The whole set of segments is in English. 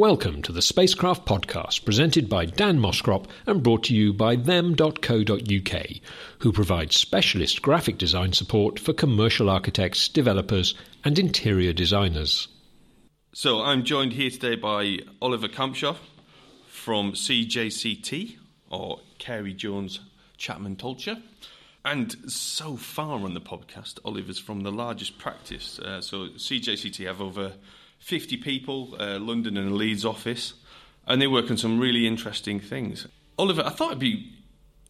Welcome to the Spacecraft Podcast, presented by Dan Moskrop and brought to you by them.co.uk, who provide specialist graphic design support for commercial architects, developers, and interior designers. So I'm joined here today by Oliver Kampshoff from CJCT, or Carey Jones Chapman Tolcher. And so far on the podcast, Oliver's from the largest practice. Uh, so CJCT have over 50 people, uh, London and Leeds office, and they work on some really interesting things. Oliver, I thought it'd be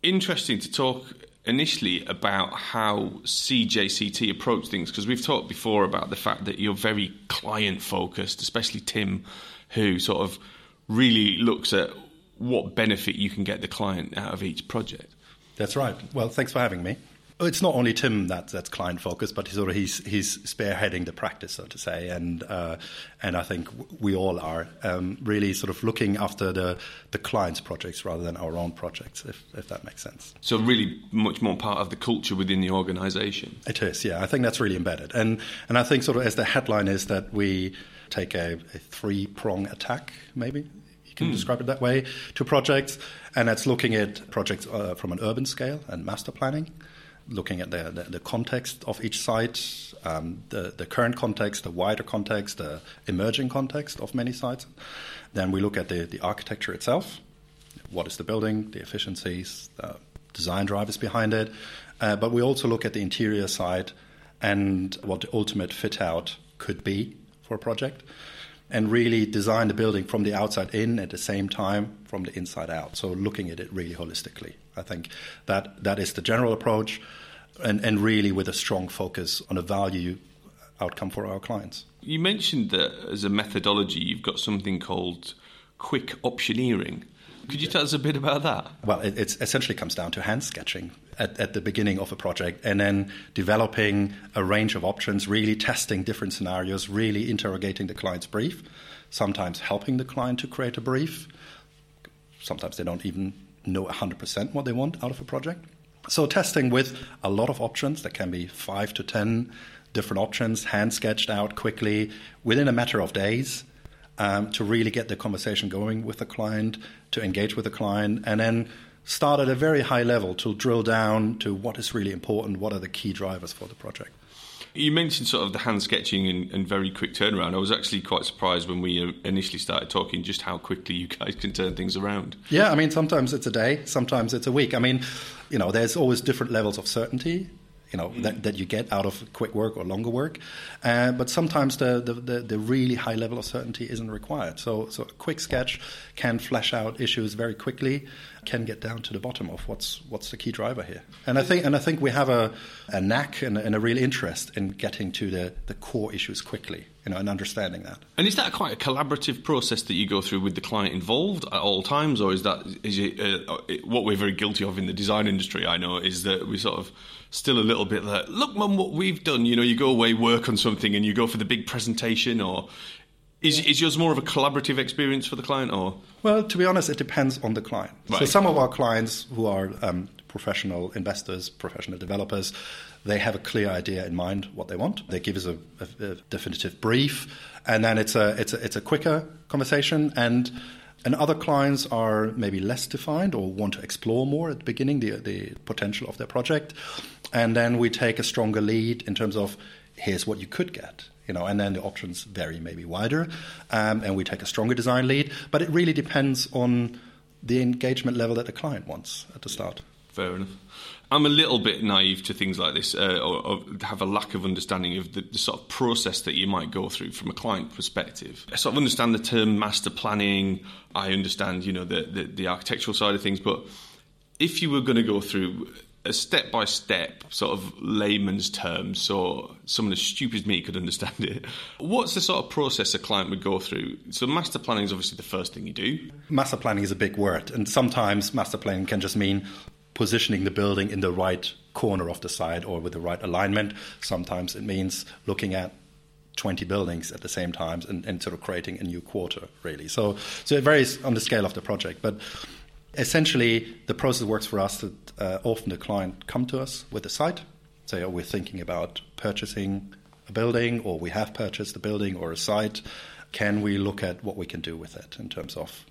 interesting to talk initially about how CJCT approach things because we've talked before about the fact that you're very client focused, especially Tim, who sort of really looks at what benefit you can get the client out of each project. That's right. Well, thanks for having me. It's not only Tim that, that's client focused, but he's sort of he's, he's spearheading the practice, so to say, and uh, and I think we all are um, really sort of looking after the the client's projects rather than our own projects, if if that makes sense. So really, much more part of the culture within the organisation. It is, yeah. I think that's really embedded, and and I think sort of as the headline is that we take a, a three prong attack, maybe you can mm. describe it that way, to projects, and that's looking at projects uh, from an urban scale and master planning looking at the, the, the, context of each site, um, the, the current context, the wider context, the emerging context of many sites. Then we look at the, the architecture itself. What is the building, the efficiencies, the design drivers behind it. Uh, but we also look at the interior side and what the ultimate fit out could be for a project and really design the building from the outside in at the same time from the inside out. So looking at it really holistically. I think that that is the general approach and, and really with a strong focus on a value outcome for our clients. You mentioned that as a methodology, you've got something called quick optioneering. Could you tell us a bit about that? Well, it essentially comes down to hand sketching at, at, the beginning of a project and then developing a range of options, really testing different scenarios, really interrogating the client's brief, sometimes helping the client to create a brief. Sometimes they don't even know 100% what they want out of a project. So, testing with a lot of options, that can be five to 10 different options, hand sketched out quickly within a matter of days. Um, to really get the conversation going with the client, to engage with the client, and then start at a very high level to drill down to what is really important, what are the key drivers for the project. You mentioned sort of the hand sketching and, and, very quick turnaround. I was actually quite surprised when we uh, initially started talking just how quickly you guys can turn things around. Yeah, I mean, sometimes it's a day, sometimes it's a week. I mean, you know, there's always different levels of certainty you know mm. that, that you get out of quick work or longer work. Uh, but sometimes the, the, the, the, really high level of certainty isn't required. So, so a quick sketch can flesh out issues very quickly, can get down to the bottom of what's what's the key driver here. And I think and I think we have a, a knack and, and a real interest in getting to the, the core issues quickly you know, and understanding that. And is that quite a collaborative process that you go through with the client involved at all times, or is that is it uh, what we're very guilty of in the design industry? I know is that we sort of still a little bit like, look, mum, what we've done. You know, you go away, work on something, and you go for the big presentation, or is, is yours more of a collaborative experience for the client, or? Well, to be honest, it depends on the client. Right. So some of our clients who are um, professional investors, professional developers, they have a clear idea in mind what they want. They give us a, a, a definitive brief, and then it's a it's a it's a quicker conversation and. And other clients are maybe less defined or want to explore more at the beginning the, the potential of their project. And then we take a stronger lead in terms of here's what you could get. You know, and then the options vary maybe wider, um, and we take a stronger design lead. But it really depends on the engagement level that the client wants at the start. Fair enough. I'm a little bit naive to things like this, uh, or, or, have a lack of understanding of the, the, sort of process that you might go through from a client perspective. I sort of understand the term master planning. I understand, you know, the, the, the architectural side of things, but if you were going to go through a step by step sort of layman's terms, so someone as stupid as me could understand it. What's the sort of process a client would go through? So, master planning is obviously the first thing you do. Master planning is a big word, and sometimes master planning can just mean positioning the building in the right corner of the site or with the right alignment. Sometimes it means looking at 20 buildings at the same time and, and, sort of creating a new quarter, really. So, so it varies on the scale of the project. But essentially, the process works for us that uh, often the client come to us with a site, say, oh, we're thinking about purchasing a building, or we have purchased a building or a site. can we look at what we can do with it in terms of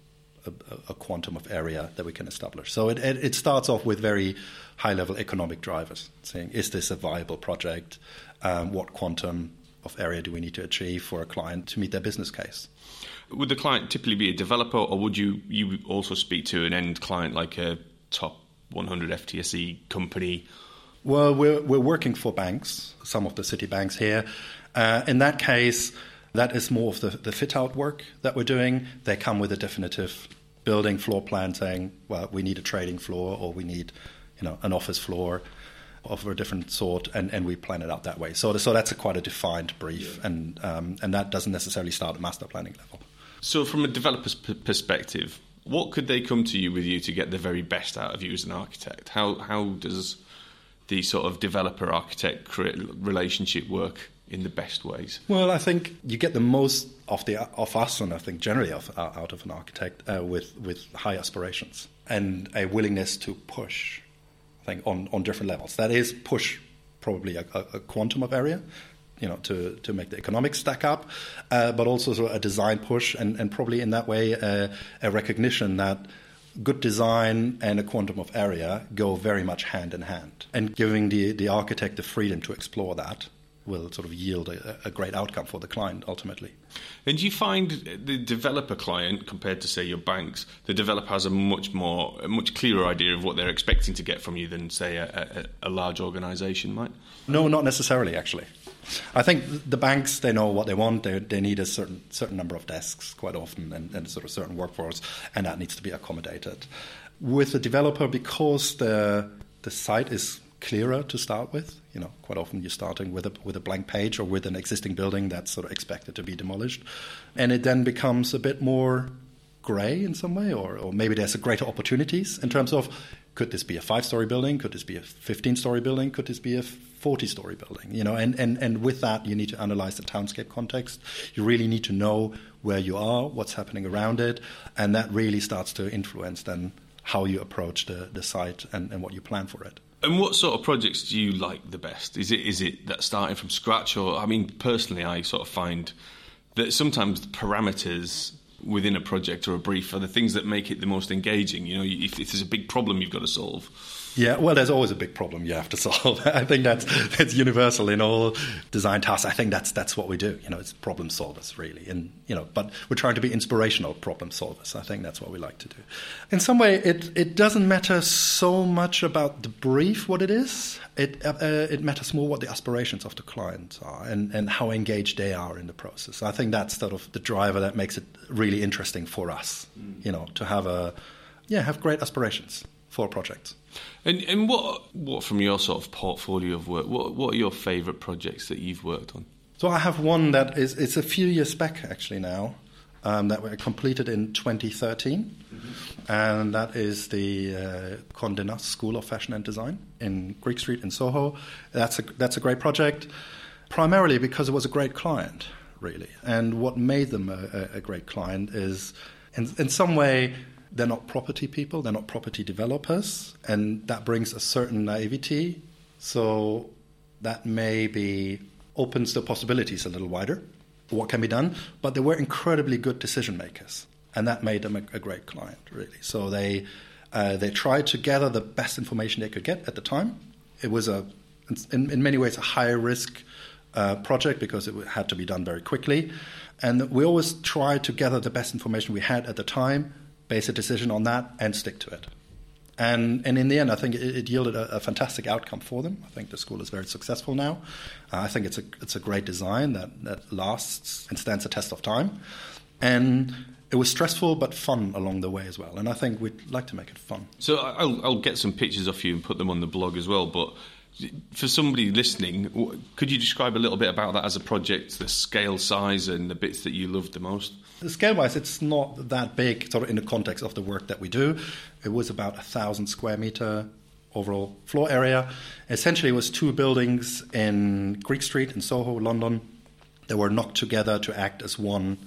a, a quantum of area that we can establish? So it, it, it starts off with very high level economic drivers, saying, is this a viable project? Um, what quantum of area do we need to achieve for a client to meet their business case? Would the client typically be a developer, or would you you also speak to an end client like a top 100 FTSE company? Well, we're we're working for banks, some of the city banks here. Uh, in that case, that is more of the, the fit out work that we're doing. They come with a definitive building floor plan saying, well, we need a trading floor or we need, you know, an office floor of a different sort, and, and we plan it out that way. So, so that's a quite a defined brief, yeah. and um, and that doesn't necessarily start at master planning level. So, from a developer's p- perspective, what could they come to you with you to get the very best out of you as an architect? How how does the sort of developer architect relationship work in the best ways? Well, I think you get the most of the of us, and I think generally of, uh, out of an architect uh, with with high aspirations and a willingness to push. I think on on different levels. That is push probably a, a quantum of area you know, to, to make the economics stack up, uh, but also sort of a design push, and, and probably in that way uh, a recognition that good design and a quantum of area go very much hand in hand, and giving the, the architect the freedom to explore that will sort of yield a, a, great outcome for the client ultimately. And do you find the developer client, compared to say your banks, the developer has a much more, a much clearer idea of what they're expecting to get from you than say a, a, a large organisation might? No, not necessarily actually. I think the banks they know what they want. They, they need a certain certain number of desks quite often, and, and sort of certain workforce, and that needs to be accommodated. With the developer, because the the site is clearer to start with. You know, quite often you're starting with a with a blank page or with an existing building that's sort of expected to be demolished, and it then becomes a bit more grey in some way, or, or maybe there's a greater opportunities in terms of could this be a five story building? Could this be a 15 story building? Could this be a 40 story building? You know, and, and, and with that, you need to analyze the townscape context. You really need to know where you are, what's happening around it, and that really starts to influence then how you approach the, the site and, and what you plan for it. And what sort of projects do you like the best? Is it is it that starting from scratch, or I mean, personally, I sort of find that sometimes the parameters within a project or a brief are the things that make it the most engaging. You know, if, if there's a big problem you've got to solve. Yeah, well, there's always a big problem you have to solve. I think that's that's universal in all design tasks. I think that's that's what we do. You know, it's problem solvers really, and you know, but we're trying to be inspirational problem solvers. I think that's what we like to do. In some way, it it doesn't matter so much about the brief, what it is. It uh, it matters more what the aspirations of the client are and and how engaged they are in the process. I think that's sort of the driver that makes it really interesting for us. Mm. You know, to have a yeah have great aspirations for projects. And and what what from your sort of portfolio of work, what what are your favourite projects that you've worked on? So I have one that is it's a few years back actually now. Um, that were completed in 2013, mm-hmm. and that is the uh, Condé Nast School of Fashion and Design in Greek Street in Soho. That's a that's a great project, primarily because it was a great client, really. And what made them a, a great client is, in, in some way, they're not property people, they're not property developers, and that brings a certain naivety. So that maybe opens the possibilities a little wider, what can be done. But they were incredibly good decision makers, and that made them a, a great client, really. So they uh, they tried to gather the best information they could get at the time. It was a in, in many ways a high risk uh, project because it had to be done very quickly. And we always tried to gather the best information we had at the time base a decision on that, and stick to it. And, and in the end, I think it, it yielded a, a, fantastic outcome for them. I think the school is very successful now. Uh, I think it's a, it's a great design that, that lasts and stands the test of time. And it was stressful but fun along the way as well. And I think we'd like to make it fun. So I'll, I'll get some pictures of you and put them on the blog as well. But for somebody listening, could you describe a little bit about that as a project, the scale, size, and the bits that you loved the most? Scale wise, it's not that big, sort of in the context of the work that we do. It was about a thousand square meter overall floor area. Essentially, it was two buildings in Greek Street in Soho, London, that were knocked together to act as one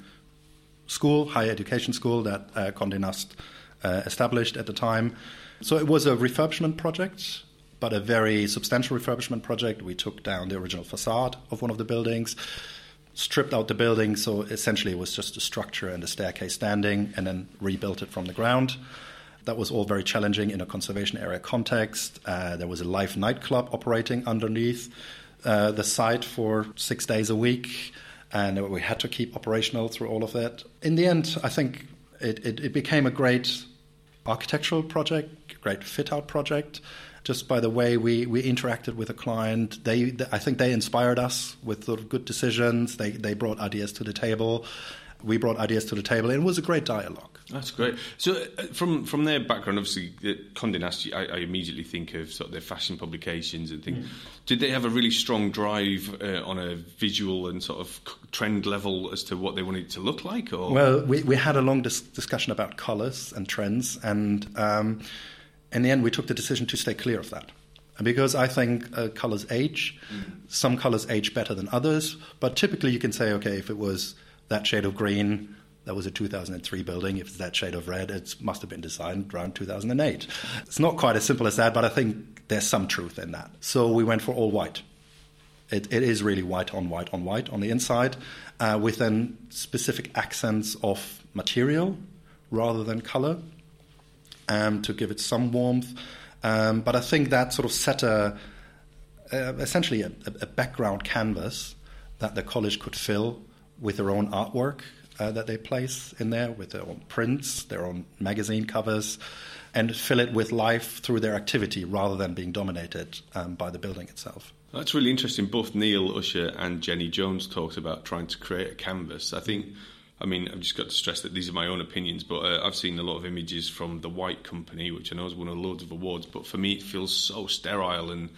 school, higher education school that uh, Condé Nast uh, established at the time. So it was a refurbishment project but a very substantial refurbishment project. We took down the original facade of one of the buildings, stripped out the building, so essentially it was just a structure and a staircase standing, and then rebuilt it from the ground. That was all very challenging in a conservation area context. Uh, there was a live nightclub operating underneath uh, the site for six days a week, and we had to keep operational through all of that. In the end, I think it, it, it became a great architectural project, great fit out project. Just by the way we, we interacted with the client, they, I think they inspired us with sort of good decisions. They, they brought ideas to the table. We brought ideas to the table, and it was a great dialogue. That's great. So, uh, from from their background, obviously, uh, Condé Nast, I, I, immediately think of sort of their fashion publications and things. Mm. Did they have a really strong drive uh, on a visual and sort of trend level as to what they wanted it to look like? Or? Well, we, we had a long dis- discussion about colours and trends, and um, in the end, we took the decision to stay clear of that. Because I think uh, colours age, mm. some colours age better than others, but typically you can say, okay, if it was that shade of green, that was a 2003 building. If it's that shade of red, it must have been designed around 2008. It's not quite as simple as that, but I think there's some truth in that. So we went for all white. It, it is really white on white on white on the inside, uh, with then specific accents of material rather than color um, to give it some warmth. Um, but I think that sort of set a, essentially a, a background canvas that the college could fill with their own artwork uh, that they place in there with their own prints, their own magazine covers, and fill it with life through their activity rather than being dominated um, by the building itself. That's really interesting. Both Neil Usher and Jenny Jones talked about trying to create a canvas. I think, I mean, I've just got to stress that these are my own opinions, but uh, I've seen a lot of images from the White Company, which I know has won loads of awards, but for me, it feels so sterile and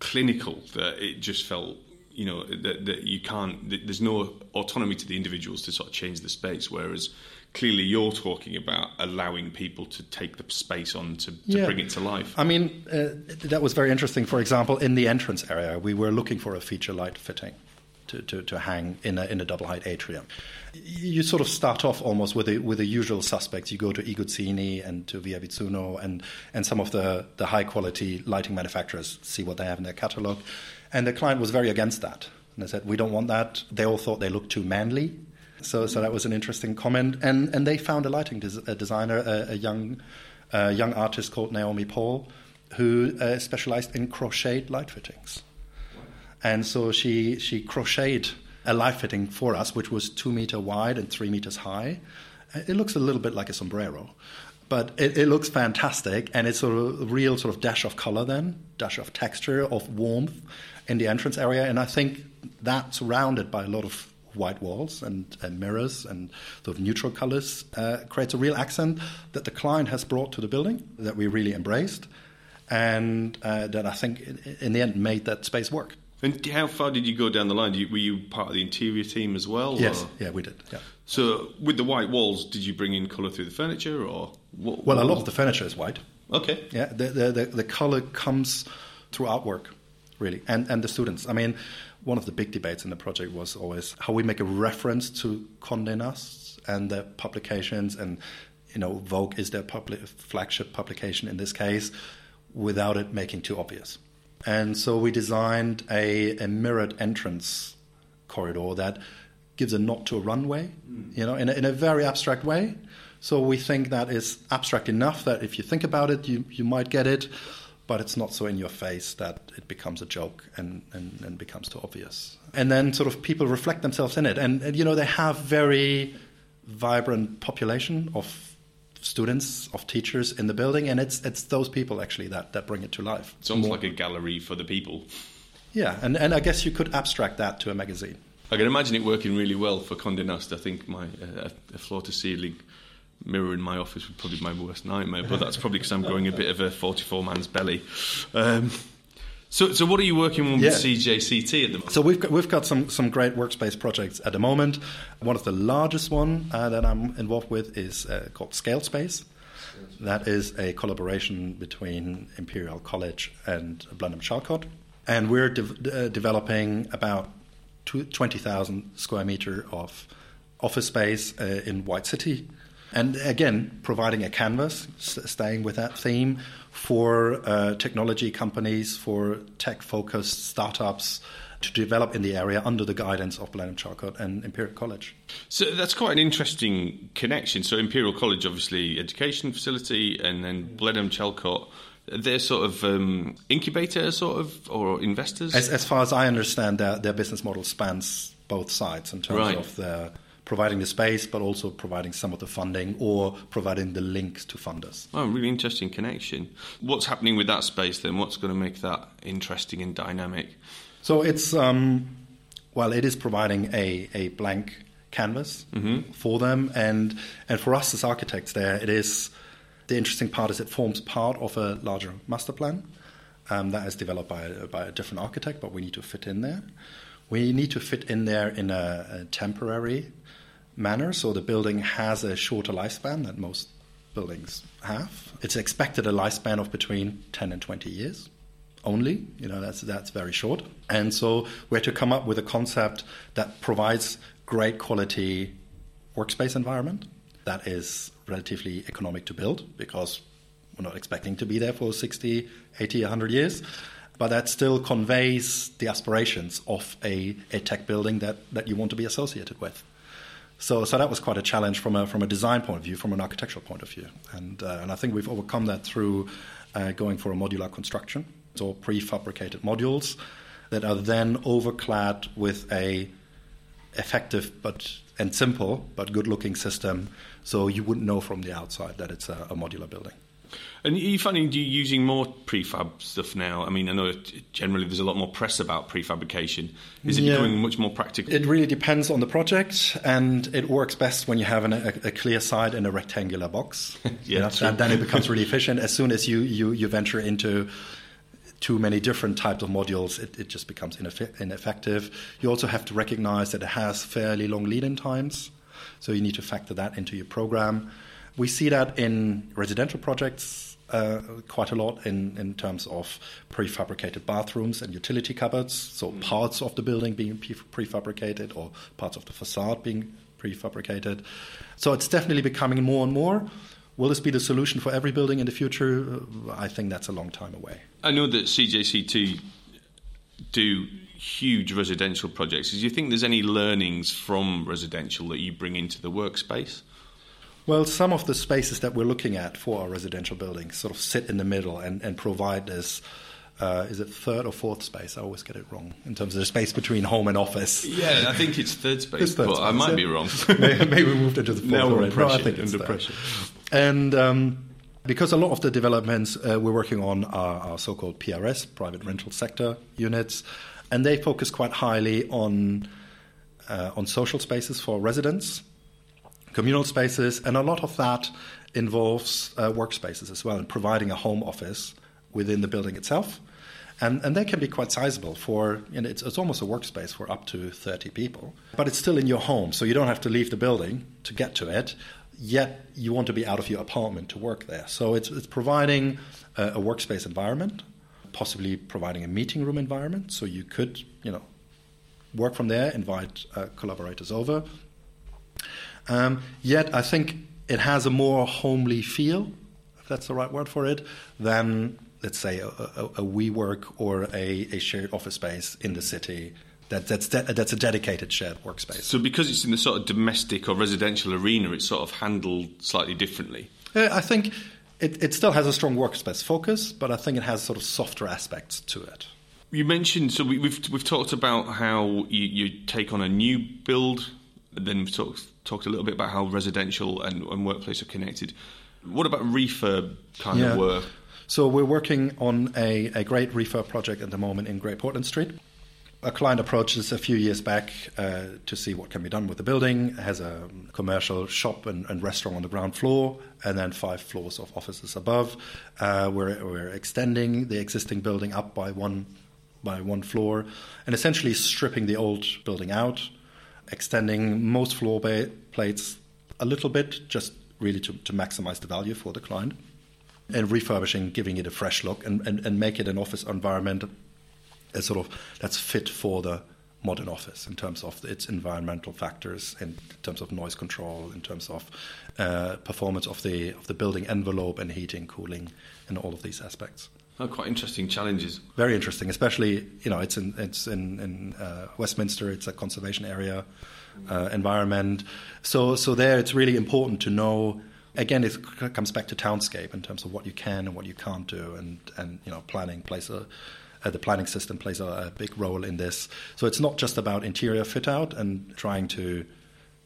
clinical that it just felt you know that, that you can't that there's no autonomy to the individuals to sort of change the space whereas clearly you're talking about allowing people to take the space on to, to yeah. bring it to life. I mean uh, that was very interesting. For example in the entrance area we were looking for a feature light fitting to, to, to hang in a, in a double height atrium. You sort of start off almost with the, with the usual suspects. You go to iGuzzini and to Viabizzuno and, and some of the, the high quality lighting manufacturers, see what they have in their catalog. And the client was very against that. And they said, we don't want that. They all thought they looked too manly. So, so that was an interesting comment. And, and they found a lighting des- a designer, a, a young, a young artist called Naomi Paul, who uh, specialized in crocheted light fittings. And so she, she crocheted a life fitting for us, which was two meter wide and three meters high. It looks a little bit like a sombrero but it, it, looks fantastic and it's a real sort of dash of color then dash of texture of warmth in the entrance area, and I think that surrounded by a lot of white walls and, and mirrors and sort of neutral colors uh, creates a real accent that the client has brought to the building that we really embraced, and uh, that I think in the end made that space work. And how far did you go down the line? You, were you part of the interior team as well? Yes, or? yeah, we did. Yeah. So with the white walls, did you bring in colour through the furniture, or what, well, a lot of the furniture is white. Okay. Yeah, the the, the, the colour comes through artwork really, and, and the students. I mean, one of the big debates in the project was always how we make a reference to Condé Nast and their publications, and you know, Vogue is their public, flagship publication in this case, without it making too obvious. And so we designed a, a mirrored entrance corridor that gives a nod to a runway, mm. you know, in a, in a very abstract way. So we think that is abstract enough that if you think about it, you, you might get it but it's not so in your face that it becomes a joke and, and, and becomes too obvious. And then sort of people reflect themselves in it. And, and, you know, they have very vibrant population of students, of teachers in the building, and it's, it's those people actually that, that bring it to life. It's almost More. like a gallery for the people. Yeah, and, and I guess you could abstract that to a magazine. I can imagine it working really well for Condé Nast. I think my uh, a floor to ceiling mirror in my office would probably be my worst nightmare, but that's probably because I'm growing a bit of a 44 man's belly. Um, so, so what are you working on with yeah. CJCT at the moment? So we've got, we've got some, some great workspace projects at the moment. One of the largest one uh, that I'm involved with is uh, called Scale Space. That is a collaboration between Imperial College and Blenheim Chalcot. And we're de- uh, developing about 20,000 square meter of office space uh, in White City and again, providing a canvas, staying with that theme, for uh, technology companies, for tech focused startups to develop in the area under the guidance of Blenheim Chalcot and Imperial College. So that's quite an interesting connection. So Imperial College, obviously, education facility, and then Blenheim Chalcot. They're sort of um, incubator, sort of, or investors. As, as far as I understand, their, their business model spans both sides in terms Right. of the providing the space, but also providing some of the funding or providing the links to funders. Oh, really interesting connection. What's happening with that space then? What's going to make that interesting and dynamic? So it's um, well, it is providing a, a blank canvas for them, and and for us as architects, there it is. The interesting part is it forms part of a larger master plan um, that is developed by a, by a different architect, but we need to fit in there. We need to fit in there in a, a temporary manner, so the building has a shorter lifespan than most buildings have. It's expected a lifespan of between 10 and 20 years only. You know, that's that's very short. And so we had to come up with a concept that provides great quality workspace environment that is relatively economic to build because we're not expecting to be there for 60, 80, 100 years. But that still conveys the aspirations of a, a tech building that, that you want to be associated with. So, so that was quite a challenge from a from a design point of view, from an architectural point of view, and uh, and I think we've overcome that through uh, going for a modular construction, so prefabricated modules that are then overclad with a effective but and simple but good-looking system, so you wouldn't know from the outside that it's a, a modular building. And are you finding you using more prefab stuff now? I mean, I know generally there's a lot more press about prefabrication. Is it Yeah. becoming much more practical? It really depends on the project, and it works best when you have an, a, a clear side in a rectangular box. Yeah, You and then it becomes really efficient. As soon as you, you, you venture into too many different types of modules, it, it just becomes ineffe- ineffective. You also have to recognize that it has fairly long lead-in times, so you need to factor that into your program. We see that in residential projects uh, quite a lot in, in terms of prefabricated bathrooms and utility cupboards, so parts of the building being prefabricated or parts of the facade being prefabricated. So it's definitely becoming more and more. Will this be the solution for every building in the future? I think that's a long time away. I know that CJCT do huge residential projects. Do you think there's any learnings from residential that you bring into the workspace? Well, some of the spaces that we're looking at for our residential buildings sort of sit in the middle and, and provide this. Uh, is it third or fourth space? I always get it wrong in terms of the space between home and office. Yeah, I think it's third space, It's third but I might yeah. be wrong. maybe, maybe we moved into the fourth Now we're under No, I pressure, think under pressure. And um, because a lot of the developments uh, we're working on are, are so-called PRS, private rental sector units, and they focus quite highly on uh, on social spaces for residents, communal spaces, and a lot of that involves uh, workspaces as well, and providing a home office within the building itself. And, and they can be quite sizable for, you know, it's, it's almost a workspace for up to 30 people. But it's still in your home, so you don't have to leave the building to get to it, yet you want to be out of your apartment to work there. So it's, it's providing a, a workspace environment, possibly providing a meeting room environment, so you could, you know, work from there, invite uh, collaborators over. Um, yet I think it has a more homely feel, if that's the right word for it, than let's say a, a, a WeWork or a, a shared office space in the city. That, that's de- that's a dedicated shared workspace. So, because it's in the sort of domestic or residential arena, it's sort of handled slightly differently. I think it, it still has a strong workspace focus, but I think it has sort of softer aspects to it. You mentioned so we, we've we've talked about how you, you take on a new build, then we've talked talked a little bit about how residential and, and workplace are connected. What about refurb kind Yeah. of work? So we're working on a, a great refurb project at the moment in Great Portland Street. A client approached us a few years back uh, to see what can be done with the building. It has a commercial shop and, and restaurant on the ground floor, and then five floors of offices above. Uh, we're, we're extending the existing building up by one by one floor, and essentially stripping the old building out, extending most floor plates a little bit, just really to, to maximize the value for the client and refurbishing, giving it a fresh look, and, and, and make it an office environment as sort of that's fit for the modern office in terms of its environmental factors, in terms of noise control, in terms of uh, performance of the of the building envelope and heating, cooling, and all of these aspects. Oh, quite interesting challenges. Very interesting, especially you know it's in it's in, in uh, Westminster. It's a conservation area uh, environment. So so there, it's really important to know. Again, it comes back to townscape in terms of what you can and what you can't do, and and you know planning plays a uh, the planning system plays a, a, big role in this. So it's not just about interior fit out and trying to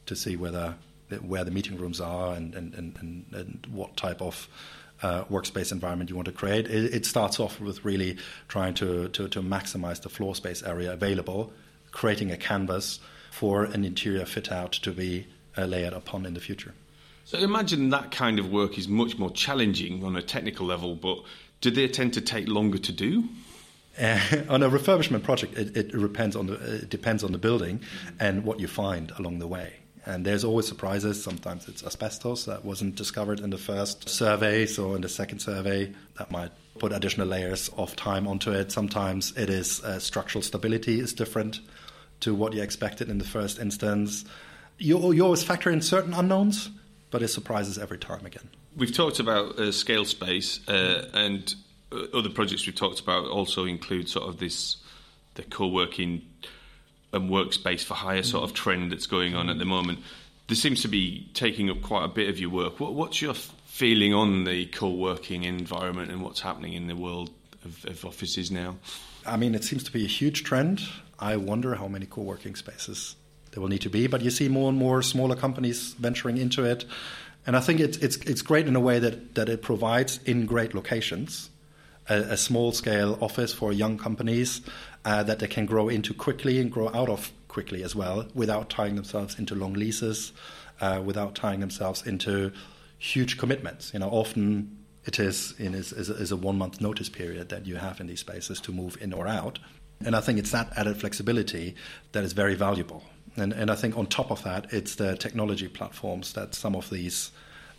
to see whether where the meeting rooms are and and, and, and what type of uh, workspace environment you want to create. It, it, starts off with really trying to, to, to maximize the floor space area available, creating a canvas for an interior fit out to be uh, layered upon in the future. So imagine that kind of work is much more challenging on a technical level, but do they tend to take longer to do? Uh, on a refurbishment project, it, it, depends on the it depends on the building and what you find along the way. And there's always surprises. Sometimes it's asbestos that wasn't discovered in the first survey, so in the second survey, that might put additional layers of time onto it. Sometimes it is uh, structural stability is different to what you expected in the first instance. You, you always factor in certain unknowns, but it surprises every time again. We've talked about uh, scale space, uh, and uh, other projects we've talked about also include sort of this the co-working and workspace for hire sort of mm. trend that's going on at the mm. moment. This seems to be taking up quite a bit of your work. What, what's your feeling on the co-working environment and what's happening in the world of, of offices now? I mean, it seems to be a huge trend. I wonder how many co-working spaces there will need to be, but you see more and more smaller companies venturing into it, and I think it's it's it's great in a way that that it provides in great locations a, a small scale office for young companies uh, that they can grow into quickly and grow out of quickly as well without tying themselves into long leases, uh, without tying themselves into huge commitments. You know, often it is, in, is, is, a one month notice period that you have in these spaces to move in or out. And I think it's that added flexibility that is very valuable. And, and I think on top of that, it's the technology platforms that some of these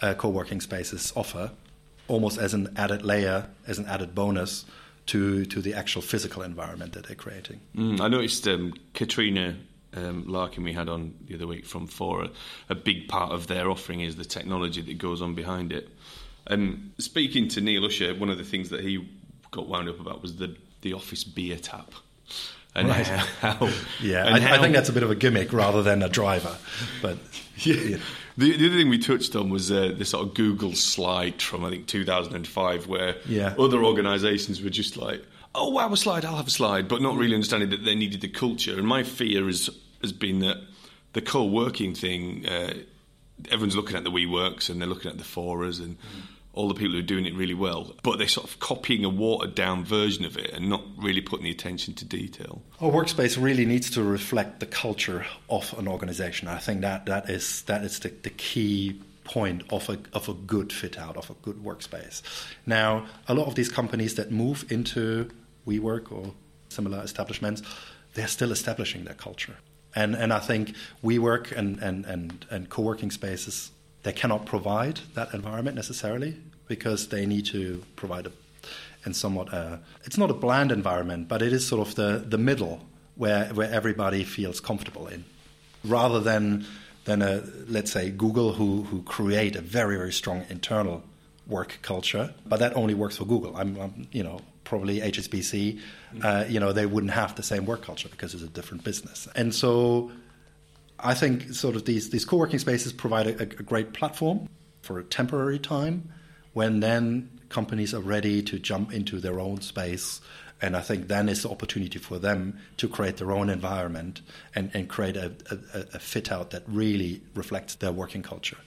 uh, co working spaces offer almost as an added layer, as an added bonus to to the actual physical environment that they're creating. Mm, I noticed um, Katrina um, Larkin we had on the other week from Fora. A big part of their offering is the technology that goes on behind it. And speaking to Neil Usher, one of the things that he got wound up about was the the office beer tap. And right. how, yeah, and I, how, I, think that's a bit of a gimmick rather than a driver. But yeah. yeah. The, the, other thing we touched on was uh, the sort of Google slide from I think 2005, where yeah. other organisations were just like, "Oh wow, a slide! I'll have a slide," but not really understanding that they needed the culture. And my fear has has been that the co-working thing, uh, everyone's looking at the WeWorks and they're looking at the Foras and. Mm all the people who are doing it really well, but they're sort of copying a watered down version of it and not really putting the attention to detail. Our workspace really needs to reflect the culture of an organization. I think that that is that is the, the key point of a of a good fit out of a good workspace. Now, a lot of these companies that move into WeWork or similar establishments, they're still establishing their culture. And and I think WeWork and and and, and co-working spaces they cannot provide that environment necessarily because they need to provide a and somewhat a, it's not a bland environment, but it is sort of the, the middle where where everybody feels comfortable in, rather than than a let's say Google who who create a very very strong internal work culture, but that only works for Google. I'm, I'm you know probably HSBC, uh, you know they wouldn't have the same work culture because it's a different business, and so I think sort of these, these co-working spaces provide a, a great platform for a temporary time when then companies are ready to jump into their own space. And I think then is the opportunity for them to create their own environment and, and create a, a, a fit out that really reflects their working culture.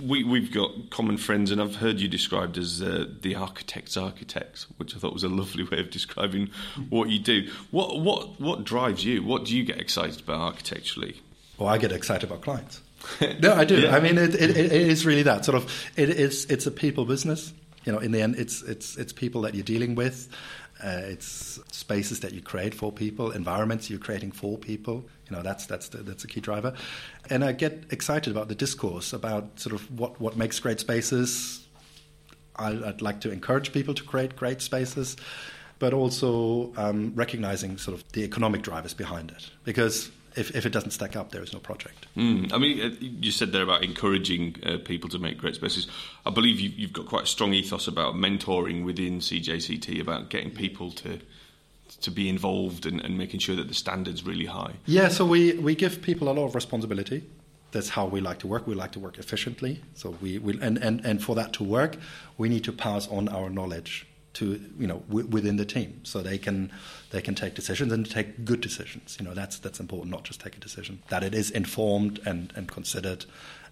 We, we've got common friends, and I've heard you described as uh, the architect's architect, which I thought was a lovely way of describing what you do. What, what, what drives you? What do you get excited about architecturally? Well, I get excited about clients. no, I do. Yeah. I mean, it, it, it is really that sort of. It is. It's a people business. You know, in the end, it's it's it's people that you're dealing with. Uh, it's spaces that you create for people, environments you're creating for people. You know, that's that's the, that's a key driver. And I get excited about the discourse about sort of what what makes great spaces. I, would like to encourage people to create great spaces, but also um, recognizing sort of the economic drivers behind it, because if, if it doesn't stack up, there is no project. Mm. I mean, uh, you said there about encouraging uh, people to make great spaces. I believe you, you've got quite a strong ethos about mentoring within CJCT, about getting people to to be involved and, and making sure that the standard's really high. Yeah, so we, we give people a lot of responsibility that's how we like to work. We like to work efficiently. So we, we and, and, and for that to work, we need to pass on our knowledge to you know w- within the team, so they can they can take decisions and take good decisions. You know that's that's important. Not just take a decision that it is informed and, and considered,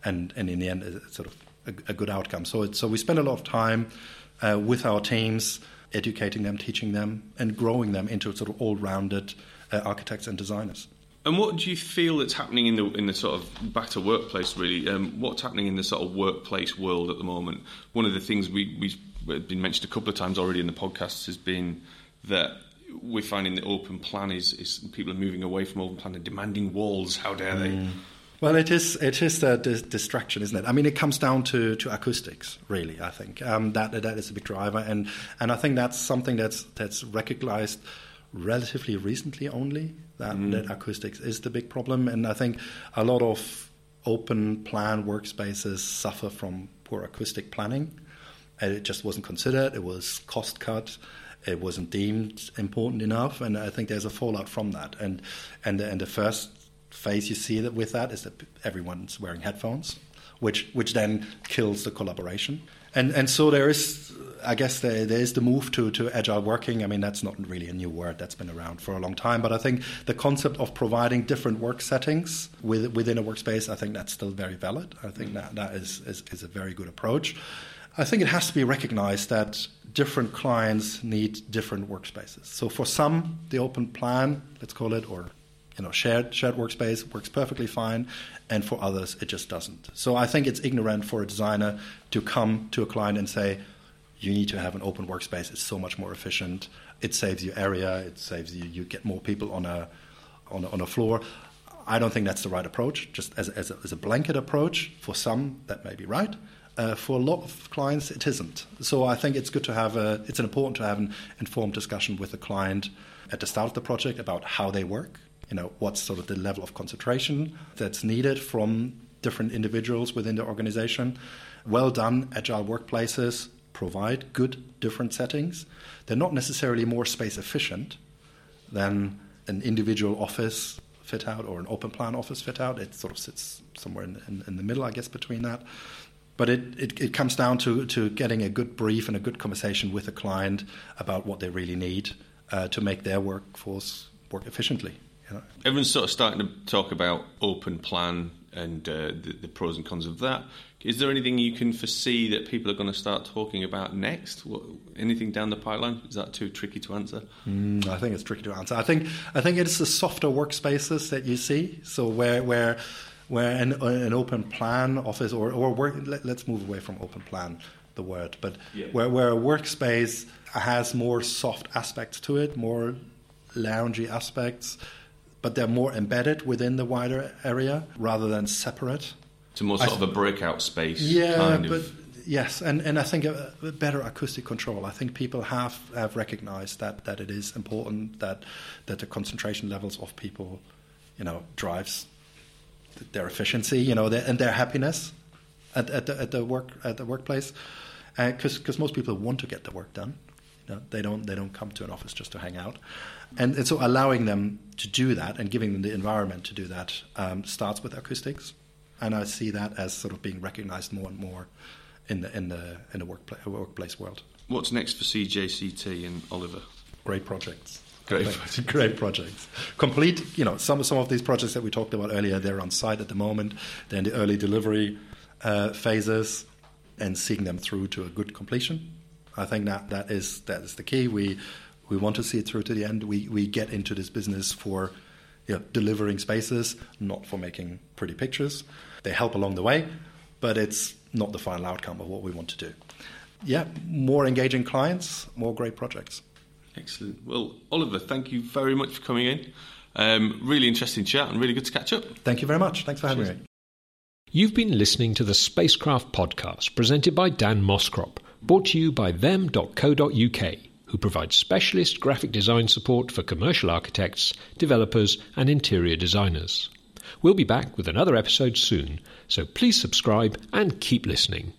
and, and in the end, it's sort of a, a good outcome. So it, so we spend a lot of time uh, with our teams, educating them, teaching them, and growing them into sort of all-rounded uh, architects and designers. And what do you feel that's happening in the in the sort of back to workplace really? Um, what's happening in the sort of workplace world at the moment? One of the things we we've been mentioned a couple of times already in the podcast has been that we're finding that open plan is, is people are moving away from open plan and demanding walls. How dare they? Mm. Well, it is it is a distraction, isn't it? I mean, it comes down to, to acoustics, really. I think um, that that is a big driver, and and I think that's something that's that's recognised relatively recently only that, mm. that acoustics is the big problem. And I think a lot of open plan workspaces suffer from poor acoustic planning. And it just wasn't considered, it was cost cut. It wasn't deemed important enough, and I think there's a fallout from that. And and and the first phase you see that with that is that everyone's wearing headphones, which which then kills the collaboration. And and so there is I guess there, there is the move to, to agile working. I mean, that's not really a new word that's been around for a long time, but I think the concept of providing different work settings with, within a workspace, I think that's still very valid. I think that, that is, is, is a very good approach. I think it has to be recognized that different clients need different workspaces. So for some, the open plan, let's call it, or you know, shared shared workspace works perfectly fine, and for others it just doesn't. So I think it's ignorant for a designer to come to a client and say, you need to have an open workspace. It's so much more efficient. It saves you area. It saves you. You get more people on a on a, on a floor. I don't think that's the right approach. Just as, as, a, as a blanket approach, for some that may be right. Uh, for a lot of clients, it isn't. So I think it's good to have a. It's important to have an informed discussion with the client at the start of the project about how they work. You know, what's sort of the level of concentration that's needed from different individuals within the organization. Well done agile workplaces provide good different settings. They're not necessarily more space efficient than an individual office fit out or an open plan office fit out. It sort of sits somewhere in, in, in the middle, I guess, between that. But it, it, it, comes down to, to getting a good brief and a good conversation with the client about what they really need uh, to make their workforce work efficiently. You know? Everyone's sort of starting to talk about open plan and uh, the, the, pros and cons of that. Is there anything you can foresee that people are going to start talking about next? What, anything down the pipeline? Is that too tricky to answer? Mm, I think it's tricky to answer. I think I think it's the softer workspaces that you see. So where where where an, an open plan office or or work, let, us move away from open plan the word, but yeah. where where a workspace has more soft aspects to it, more loungy aspects but they're more embedded within the wider area rather than separate. It's more sort I, of a breakout space. Yeah, but yes, and, and I think a, a, better acoustic control. I think people have, have recognized that, that it is important that that the concentration levels of people, you know, drives their efficiency, you know, their, and their happiness at, at the at the work at the workplace, because uh, because most people want to get the work done. You know, they don't they don't come to an office just to hang out. And, and so allowing them to do that and giving them the environment to do that um, starts with acoustics. And I see that as sort of being recognized more and more in the, in the, in the workplace, workplace world. What's next for CJCT and Oliver? Great projects. Great, great projects. Complete, you know, some some of these projects that we talked about earlier, they're on site at the moment. They're in the early delivery uh, phases, and seeing them through to a good completion. I think that that is that is the key. We we want to see it through to the end. We, we get into this business for you know, delivering spaces, not for making pretty pictures. They help along the way, but it's not the final outcome of what we want to do. Yeah, more engaging clients, more great projects. Excellent. Well, Oliver, thank you very much for coming in. Um, really interesting chat and really good to catch up. Thank you very much. Thanks for having Cheers. me. You've been listening to the Spacecraft podcast presented by Dan Moskrop, brought to you by them.co.uk. who provides specialist graphic design support for commercial architects, developers, and interior designers. We'll be back with another episode soon, so please subscribe and keep listening.